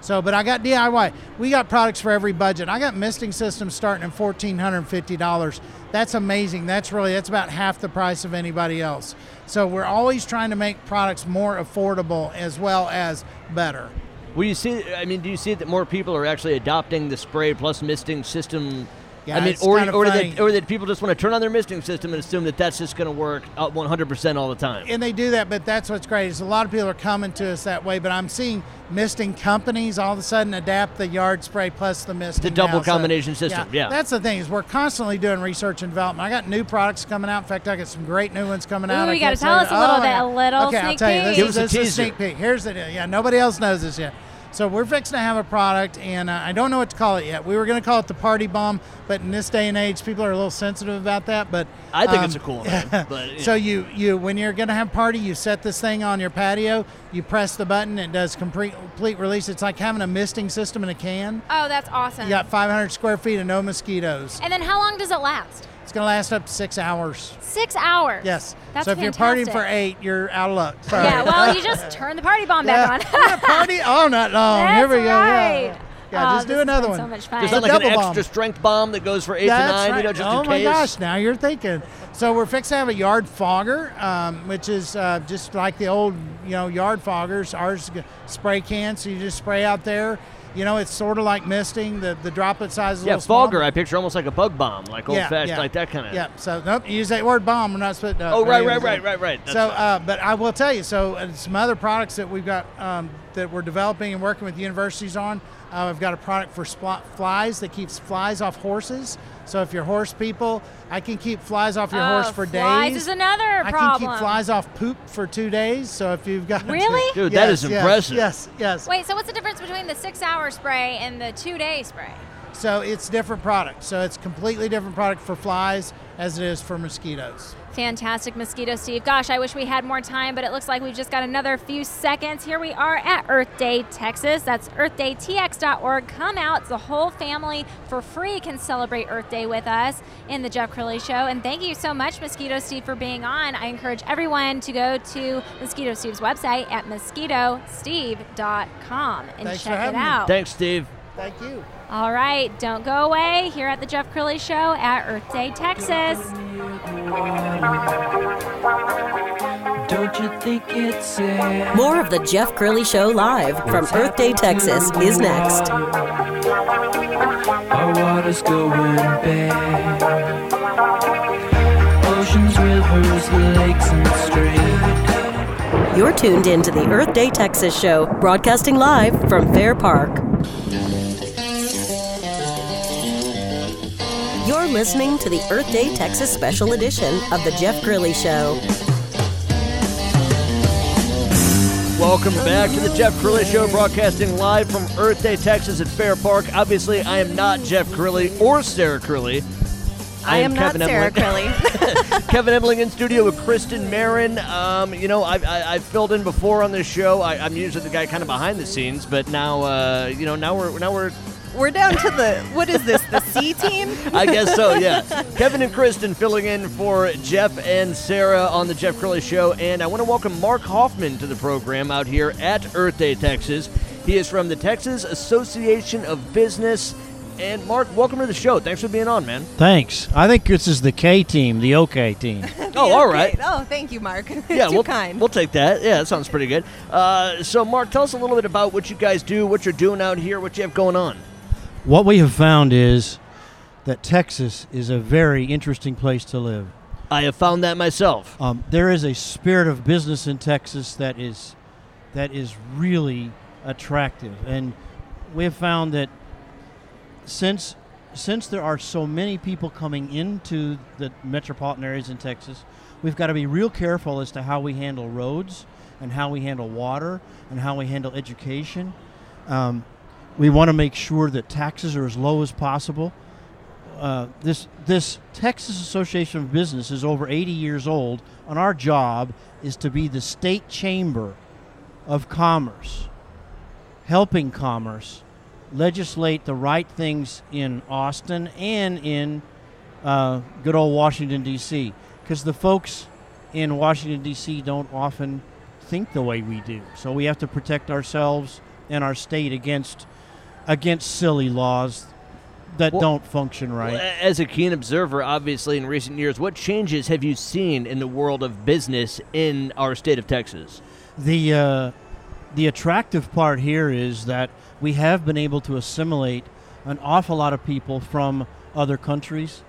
I: So, but I got DIY. We got products for every budget. I got misting systems starting at fourteen hundred and fifty dollars. That's amazing. That's really that's about half the price of anybody else. So we're always trying to make products more affordable as well as better.
C: Will you see? I mean, do you see that more people are actually adopting the spray plus misting system?
I: Yeah,
C: I mean,
I: it's
C: or or that, or that people just want to turn on their misting system and assume that that's just going to work out 100% all the time.
I: And they do that, but that's what's great is a lot of people are coming to us that way. But I'm seeing misting companies all of a sudden adapt the yard spray plus the misting.
C: The double
I: now. So,
C: combination system, yeah.
I: That's the thing is we're constantly doing research and development. I got new products coming out. In fact, I got some great new ones coming out.
B: Ooh,
I: I
B: you gotta tell us a little
I: oh,
B: bit, a little
I: okay, I'll tell you. This is,
C: us a
I: this is
C: teaser.
I: sneak peek. Here's the deal. Yeah, nobody else knows this yet. So we're fixing to have a product, and uh, I don't know what to call it yet. We were going to call it the party bomb, but in this day and age, people are a little sensitive about that. But
C: I think
I: um,
C: it's a cool name. But, you
I: so you you when you're going to have a party, you set this thing on your patio. You press the button, it does complete complete release. It's like having a misting system in a can.
B: Oh, that's awesome.
I: You got 500 square feet of no mosquitoes.
B: And then how long does it last?
I: It's going to last up to six hours.
B: Six hours.
I: Yes.
B: That's
I: so if you're partying for eight, you're out of luck. Sorry.
B: Yeah, well, you just turn the party bomb back
I: Yeah.
B: on.
I: party all night long.
B: That's
I: Here we go.
B: right.
I: Yeah, yeah
B: Oh,
I: just
B: this
I: do
B: has
I: another
B: been
I: one.
B: So much fun.
C: There's
I: a
C: not like an
I: double
C: extra
I: bomb.
C: strength bomb that goes for eight
I: That's
C: to nine,
I: right.
C: you know, just
I: oh
C: in
I: my
C: case.
I: gosh, now you're thinking. So we're fixing to have a yard fogger, um, which is uh, just like the old, you know, yard foggers. Ours is a spray can, so you just spray out there. You know, it's sort of like misting. The the droplet size is a
C: Yeah,
I: little small.
C: fogger. I picture almost like a bug bomb, like old
I: Yeah,
C: fashioned,
I: yeah.
C: like that kind of.
I: Yeah. So nope, you use that word bomb. We're not supposed to.
C: Oh, right, right, right, right, right.
I: So, uh, but I will tell you. So, uh, some other products that we've got um, that we're developing and working with universities on. Uh, we've got a product for spl- flies that keeps flies off horses. So, if you're horse people, I can keep flies off your
B: Oh,
I: horse for
B: flies
I: days.
B: is another
I: I
B: problem.
I: can keep flies off poop for two days. So, if you've got
B: Really?
C: Dude, that is
I: Yes, yes,
C: impressive.
I: Yes, yes.
B: Wait, so what's the difference between the six-hour spray and the two-day spray?
I: So it's different product. So it's completely different product for flies as it is for mosquitoes.
B: Fantastic mosquito, Steve. Gosh, I wish we had more time, but it looks like we've just got another few seconds. Here we are at Earth Day, Texas. That's earthdaytx.org. Come out. The whole family for free can celebrate Earth Day with us in the Jeff Crilley Show. And thank you so much, Mosquito Steve, for being on. I encourage everyone to go to Mosquito Steve's website at mosquitosteve.com and
I: Thanks for
B: check it
I: having me.
B: out.
C: Thanks, Steve.
I: Thank you.
B: All right, don't go away here at the Jeff Crilley Show at Earth Day, Texas.
J: Don't you think it's sad?
E: More of the Jeff Crilley Show live from Earth Day, Texas is next.
J: Our water's going bad. Oceans, rivers, lakes, and streams.
E: You're tuned in to the Earth Day, Texas show, broadcasting live from Fair Park. You're listening to the Earth Day, Texas special edition of The Jeff Crilley Show.
C: Welcome back to the Jeff Crilley Show, broadcasting live from Earth Day, Texas at Fair Park. Obviously, I am not Jeff Crilley or Sarah Crilley.
K: I am not
C: Kevin
K: Sarah
C: Emling.
K: Crilley.
C: Kevin Emling in studio with Kristen Marin. Um, you know, I've, I, I've filled in before on this show. I, I'm usually the guy kind of behind the scenes, but now, uh, you know, now we're now we're
K: We're down to the what is this? The C team?
C: I guess so, yeah. Kevin and Kristen filling in for Jeff and Sarah on the Jeff Crilley Show. And I want to welcome Mark Hoffman to the program out here at Earth Day, Texas. He is from the Texas Association of Business. And Mark, welcome to the show. Thanks for being on, man.
L: Thanks. I think this is the K team, the OK team.
C: Oh, all right.
K: Oh, thank you, Mark.
C: Yeah,
K: Too
C: we'll,
K: kind.
C: we'll take that. Yeah, that sounds pretty good. Uh, so, Mark, tell us a little bit about what you guys do, what you're doing out here, what you have going on.
L: What we have found is that Texas is a very interesting place to live.
C: I have found that myself.
L: Um, there is a spirit of business in Texas that is that is really attractive, and we have found that since since there are so many people coming into the metropolitan areas in Texas, we've got to be real careful as to how we handle roads and how we handle water and how we handle education. Um, we want to make sure that taxes are as low as possible. Uh, this this Texas Association of Business is over 80 years old, and our job is to be the state chamber of commerce, helping commerce legislate the right things in Austin and in uh, good old Washington D.C. Because the folks in Washington D.C. don't often think the way we do, so we have to protect ourselves and our state against against silly laws that
C: Well-
L: don't function right.
C: Well, As a keen observer, obviously, in recent years, what changes have you seen in the world of business in our state of Texas?
L: The uh, the attractive part here is that we have been able to assimilate an awful lot of people from other countries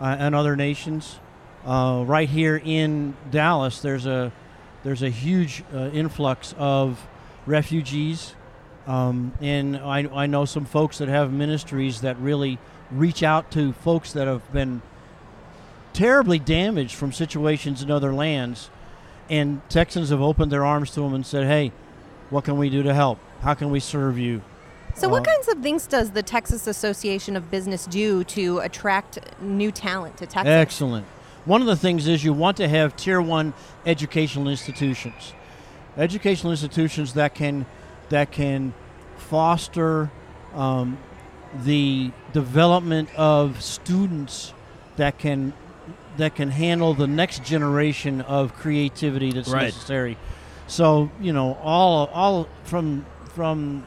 L: uh, and other nations. Uh, right here in Dallas, there's a there's a huge uh, influx of refugees, um, and I, I know some folks that have ministries that really reach out to folks that have been terribly damaged from situations in other lands and Texans have opened their arms to them and said, "Hey, what can we do to help? How can we serve you?"
K: So, what
L: Uh,
K: kinds of things does the Texas Association of Business do to attract new talent to Texas?
L: Excellent. One of the things is you want to have tier one educational institutions, educational institutions that can that can foster um, the development of students that can that can handle the next generation of creativity that's
C: Right.
L: necessary. So you know all all from from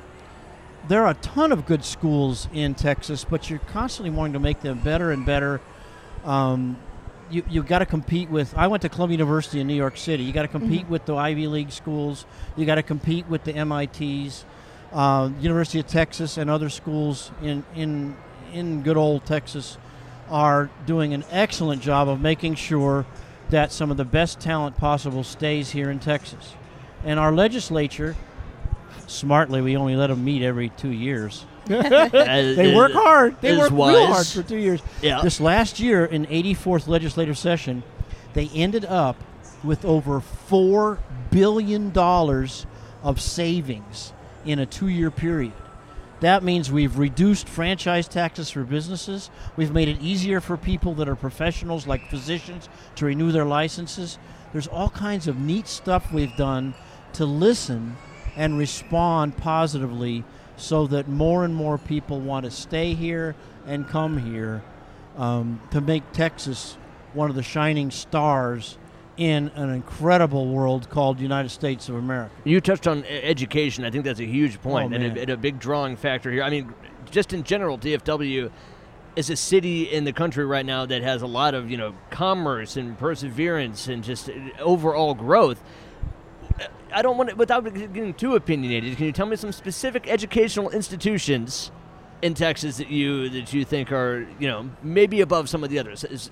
L: there are a ton of good schools in Texas, but you're constantly wanting to make them better and better. Um, you you got to compete with. I went to Columbia University in New York City. You got to compete with the Ivy League schools. You got to compete with the MITs, uh, University of Texas, and other schools in in in good old Texas are doing an excellent job of making sure that some of the best talent possible stays here in Texas. And our legislature, smartly, we only let them meet every two years. They work hard. They work real hard for two years.
C: Yeah.
L: This last year, in 84th legislative session, they ended up with over four billion dollars of savings in a two-year period. That means we've reduced franchise taxes for businesses. We've made it easier for people that are professionals, like physicians, to renew their licenses. There's all kinds of neat stuff we've done to listen and respond positively so that more and more people want to stay here and come here um, to make Texas one of the shining stars in an incredible world called United States of America.
C: You touched on education. I think that's a huge point
L: Oh,
C: and, a, and a big drawing factor here. I mean, just in general, DFW is a city in the country right now that has a lot of you know commerce and perseverance and just overall growth. I don't want to, without getting too opinionated. Can you tell me some specific educational institutions in Texas that you that you think are you know maybe above some of the others? Is,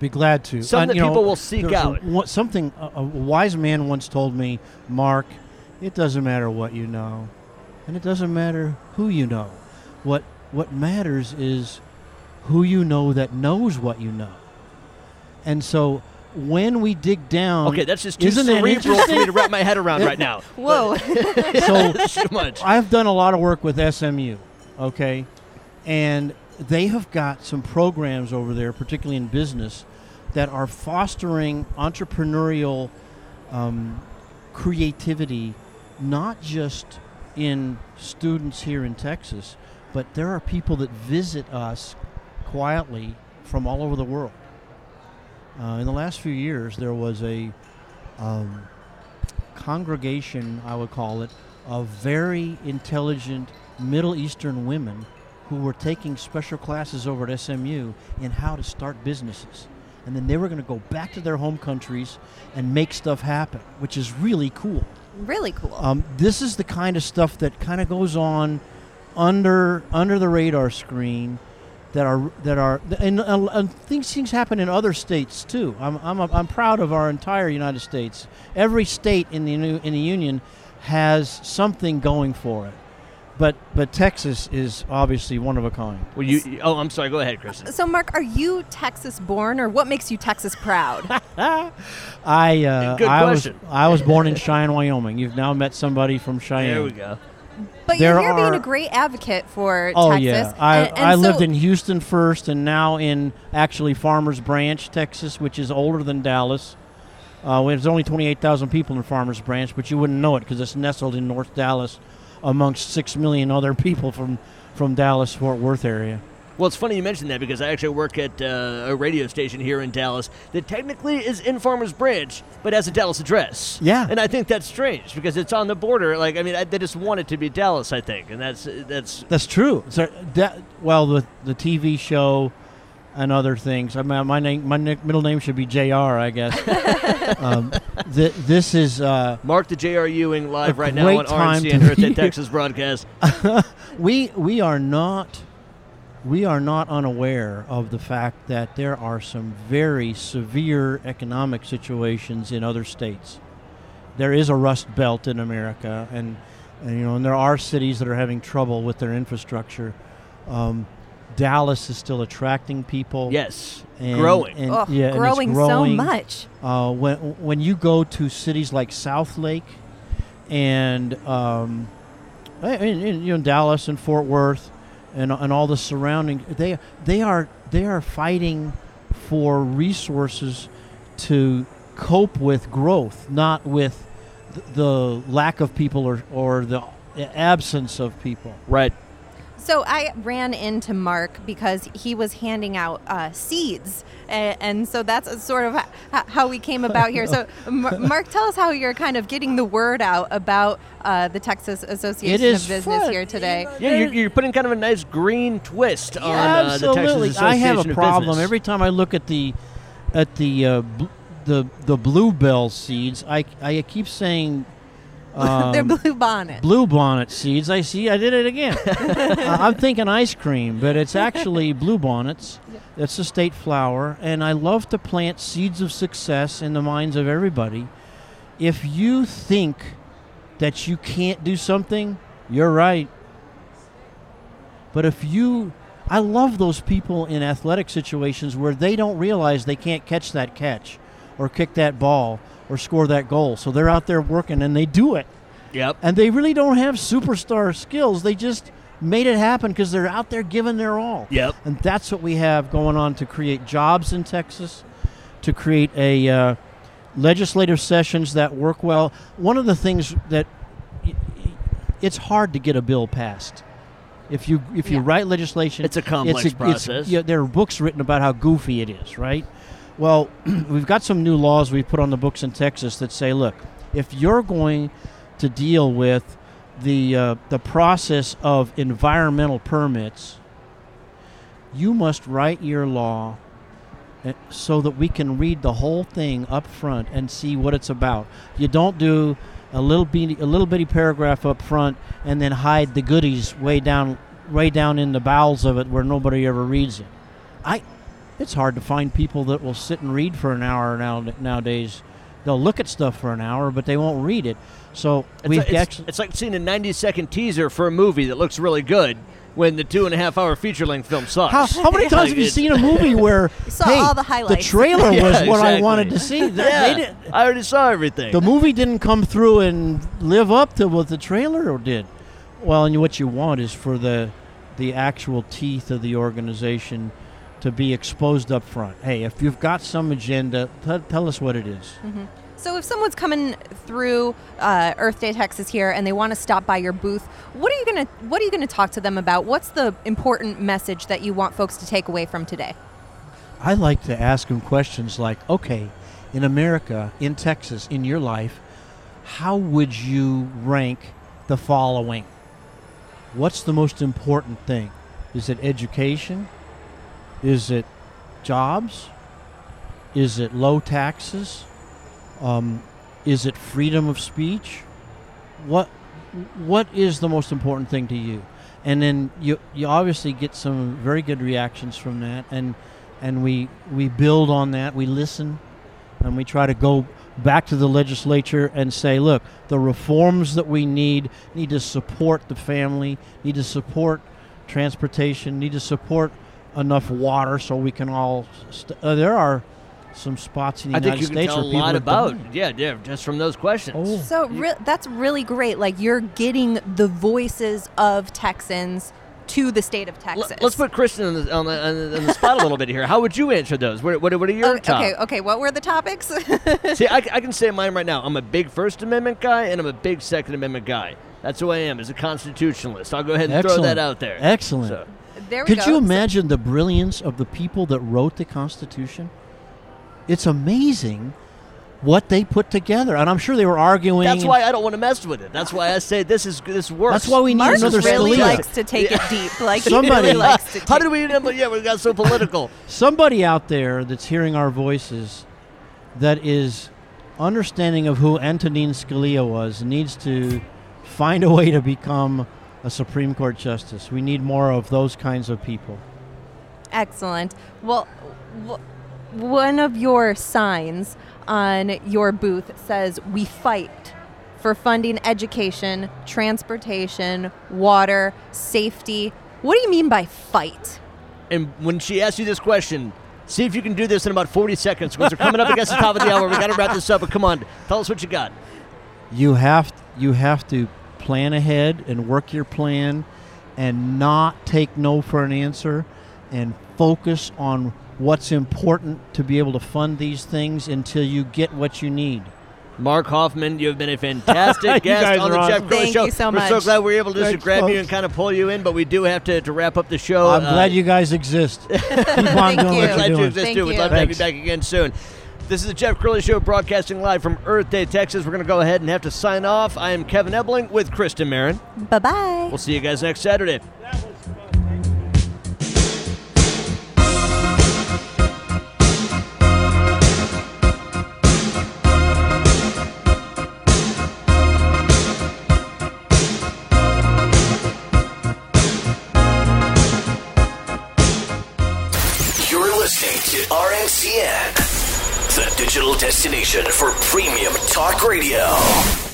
L: Be glad to.
C: Some
L: And,
C: that
L: you know,
C: people will seek
L: there's a-
C: out.
L: something a, a wise man once told me, Mark, it doesn't matter what you know, and it doesn't matter who you know. What what matters is who you know that knows what you know. And so when we dig down,
C: okay, that's just too
L: isn't
C: cerebral for me to wrap my head around right now.
K: Whoa.
L: so
C: too much.
L: I've done a lot of work with SMU, okay, and they have got some programs over there, particularly in business, that are fostering entrepreneurial um, creativity, not just in students here in Texas, but there are people that visit us quietly from all over the world. Uh, in the last few years, there was a um, congregation, I would call it, of very intelligent Middle Eastern women who were taking special classes over at SMU in how to start businesses. And then they were going to go back to their home countries and make stuff happen, which is really cool.
K: Really cool.
L: Um, this is the kind of stuff that kind of goes on under under the radar screen that are that are and, and, and things things happen in other states too. I'm I'm I'm proud of our entire United States. Every state in the in the union has something going for it. But but Texas is obviously one of a kind.
C: Well, you. Oh, I'm sorry. Go ahead, Kristen.
K: So, Mark, are you Texas born, or what makes you Texas proud?
L: I uh,
C: Good
L: I was. I was born in Cheyenne, Wyoming. You've now met somebody from Cheyenne.
C: There we go.
K: But
L: There
K: you're here being a great advocate for
L: Oh
K: Texas.
L: yeah, I,
K: and, and
L: I lived in Houston first, and now in actually Farmers Branch, Texas, which is older than Dallas. Uh, there's only 28,000 people in Farmers Branch, but you wouldn't know it because it's nestled in North Dallas, amongst six million other people from from Dallas Fort Worth area.
C: Well, it's funny you mentioned that because I actually work at uh, a radio station here in Dallas that technically is in Farmers Branch, but has a Dallas address.
L: Yeah.
C: and I think that's strange because it's on the border. Like, I mean, I, they just want it to be Dallas, I think, and that's that's
L: That's true. So that well, the the TV show and other things. I mean, my name, my nick- middle name should be Jr. I guess. um, th- this is uh,
C: Mark the Jr. Ewing live right now on RNCN Earth Day. Texas broadcast.
L: we we are not we are not unaware of the fact that there are some very severe economic situations in other states. There is a rust belt in America, and, and you know, and there are cities that are having trouble with their infrastructure. Um, Dallas is still attracting people.
C: Yes,
L: and,
C: growing.
L: and,
K: Ugh,
L: yeah, and it's
K: growing so much.
L: Uh, when when you go to cities like South Lake and um, in, in, you know Dallas and Fort Worth and and all the surrounding, they they are they are fighting for resources to cope with growth, not with the lack of people or or the absence of people.
C: Right.
K: So I ran into Mark because he was handing out uh, seeds, and, and so that's sort of h- how we came about here. So, Mar- Mark, tell us how you're kind of getting the word out about uh, the Texas Association
L: is
K: of Business
L: fun.
K: here today.
C: Yeah, you're, you're putting kind of a nice green twist on uh, the
L: Absolutely.
C: Texas
L: I have a problem every time I look at the at the uh, bl- the the bluebell seeds. I I keep saying um,
K: They're blue bonnet.
L: blue bonnet seeds. I see. I did it again. uh, I'm thinking ice cream, but it's actually blue bonnets. It's a state flower, and I love to plant seeds of success in the minds of everybody. If you think that you can't do something, you're right. But if you, I love those people in athletic situations where they don't realize they can't catch that catch, or kick that ball, or score that goal. So they're out there working and they do it.
C: Yep.
L: And they really don't have superstar skills. They just made it happen because they're out there giving their all.
C: Yep.
L: And that's what we have going on to create jobs in Texas, to create a uh, legislative sessions that work well. One of the things that it's hard to get a bill passed. If you if you
K: Yeah.
L: write legislation,
C: It's a complex
L: it's a,
C: process.
L: yeah, there are books written about how goofy it is, right? Well, we've got some new laws we put on the books in Texas that say, look, if you're going to deal with the uh, the process of environmental permits, you must write your law uh, so that we can read the whole thing up front and see what it's about. You don't do a little bitty, a little bitty paragraph up front and then hide the goodies way down way down in the bowels of it where nobody ever reads it. I it's hard to find people that will sit and read for an hour now nowadays. They'll look at stuff for an hour, but they won't read it. So we've
C: like, it's,
L: actually
C: it's like seeing a 90 second teaser for a movie that looks really good when the two and a half hour feature length film sucks.
L: How, how many times have you seen a movie where
K: saw
L: hey,
K: all the highlights.
L: the trailer
C: Yeah,
L: was what I wanted to see? That-
C: Yeah,
L: they did-
C: I already saw everything.
L: the movie didn't come through and live up to what the trailer did. Well, and what you want is for the the actual teeth of the organization to be exposed up front. Hey, if you've got some agenda, t- tell us what it is.
K: So if someone's coming through uh, Earth Day Texas here and they want to stop by your booth, what are you gonna what are you gonna talk to them about? What's the important message that you want folks to take away from today?
L: I like to ask them questions like, okay, in America, in Texas, in your life, how would you rank the following? What's the most important thing? Is it education? Is it jobs? Is it low taxes? Um, is it freedom of speech? What what is the most important thing to you? And then you you obviously get some very good reactions from that, and and we we build on that. We listen, and we try to go back to the legislature and say, look, the reforms that we need need to support the family, need to support transportation, need to support enough water so we can all. St- uh, there are some spots in the
C: I think
L: United
C: you can
L: States
C: tell a
L: where people
C: lot about.
L: dying.
C: Yeah, yeah, just from those questions.
K: So re- that's really great. Like you're getting the voices of Texans to the state of Texas.
C: Let's put Kristen on the, on the, on the, spot a little bit here. How would you answer those? What, what, what are your
K: Oh,
C: top?
K: okay, okay. What were the topics?
C: See, I, I can say mine right now. I'm a big First Amendment guy and I'm a big Second Amendment guy. That's who I am as a constitutionalist. I'll go ahead and throw that out there.
L: Excellent.
C: So-
K: There we
L: Could
K: go.
L: you imagine the brilliance of the people that wrote the Constitution? It's amazing what they put together, and I'm sure they were arguing.
C: That's why I don't want to mess with it. That's why I say this is this works.
L: That's why we need
K: Mark
L: another
K: really
L: Scalia.
K: likes to take it deep. Like
L: Somebody-
K: really likes to.
C: How did we end up? Yeah, we got so political.
L: somebody out there that's hearing our voices that is understanding of who Antonin Scalia was needs to find a way to become a Supreme Court justice. We need more of those kinds of people.
K: Excellent. Well, w- one of your signs on your booth says "We fight for funding education, transportation, water, safety." What do you mean by fight?
C: And when she asks you this question, see if you can do this in about 40 seconds because we're coming up against the top of the hour. We got to wrap this up. But come on, tell us what you got.
L: You have you have to plan ahead and work your plan and not take no for an answer and focus on what's important to be able to fund these things until you get what you need.
C: Mark Hoffman, you have been a fantastic guest on the
L: are
C: Jeff
L: awesome.
C: Crilley
K: Thank
C: Show.
K: you so much.
C: we're so glad we were able to just
L: Thanks,
C: grab you and kind of pull you in, but we do have to, to wrap up the show.
L: I'm
C: Uh,
L: glad you guys exist. Keep on
K: Thank
L: doing
K: you.
L: what you're
C: you
L: doing.
C: exist
K: Thank
C: too. We'd
K: you.
C: love to have you back again soon. This is the Jeff Crilley Show broadcasting live from Earth Day, Texas. We're going to go ahead and have to sign off. I am Kevin Emling with Kristen Marin.
K: Bye bye.
C: We'll see you guys next Saturday.
M: Destination for premium talk radio.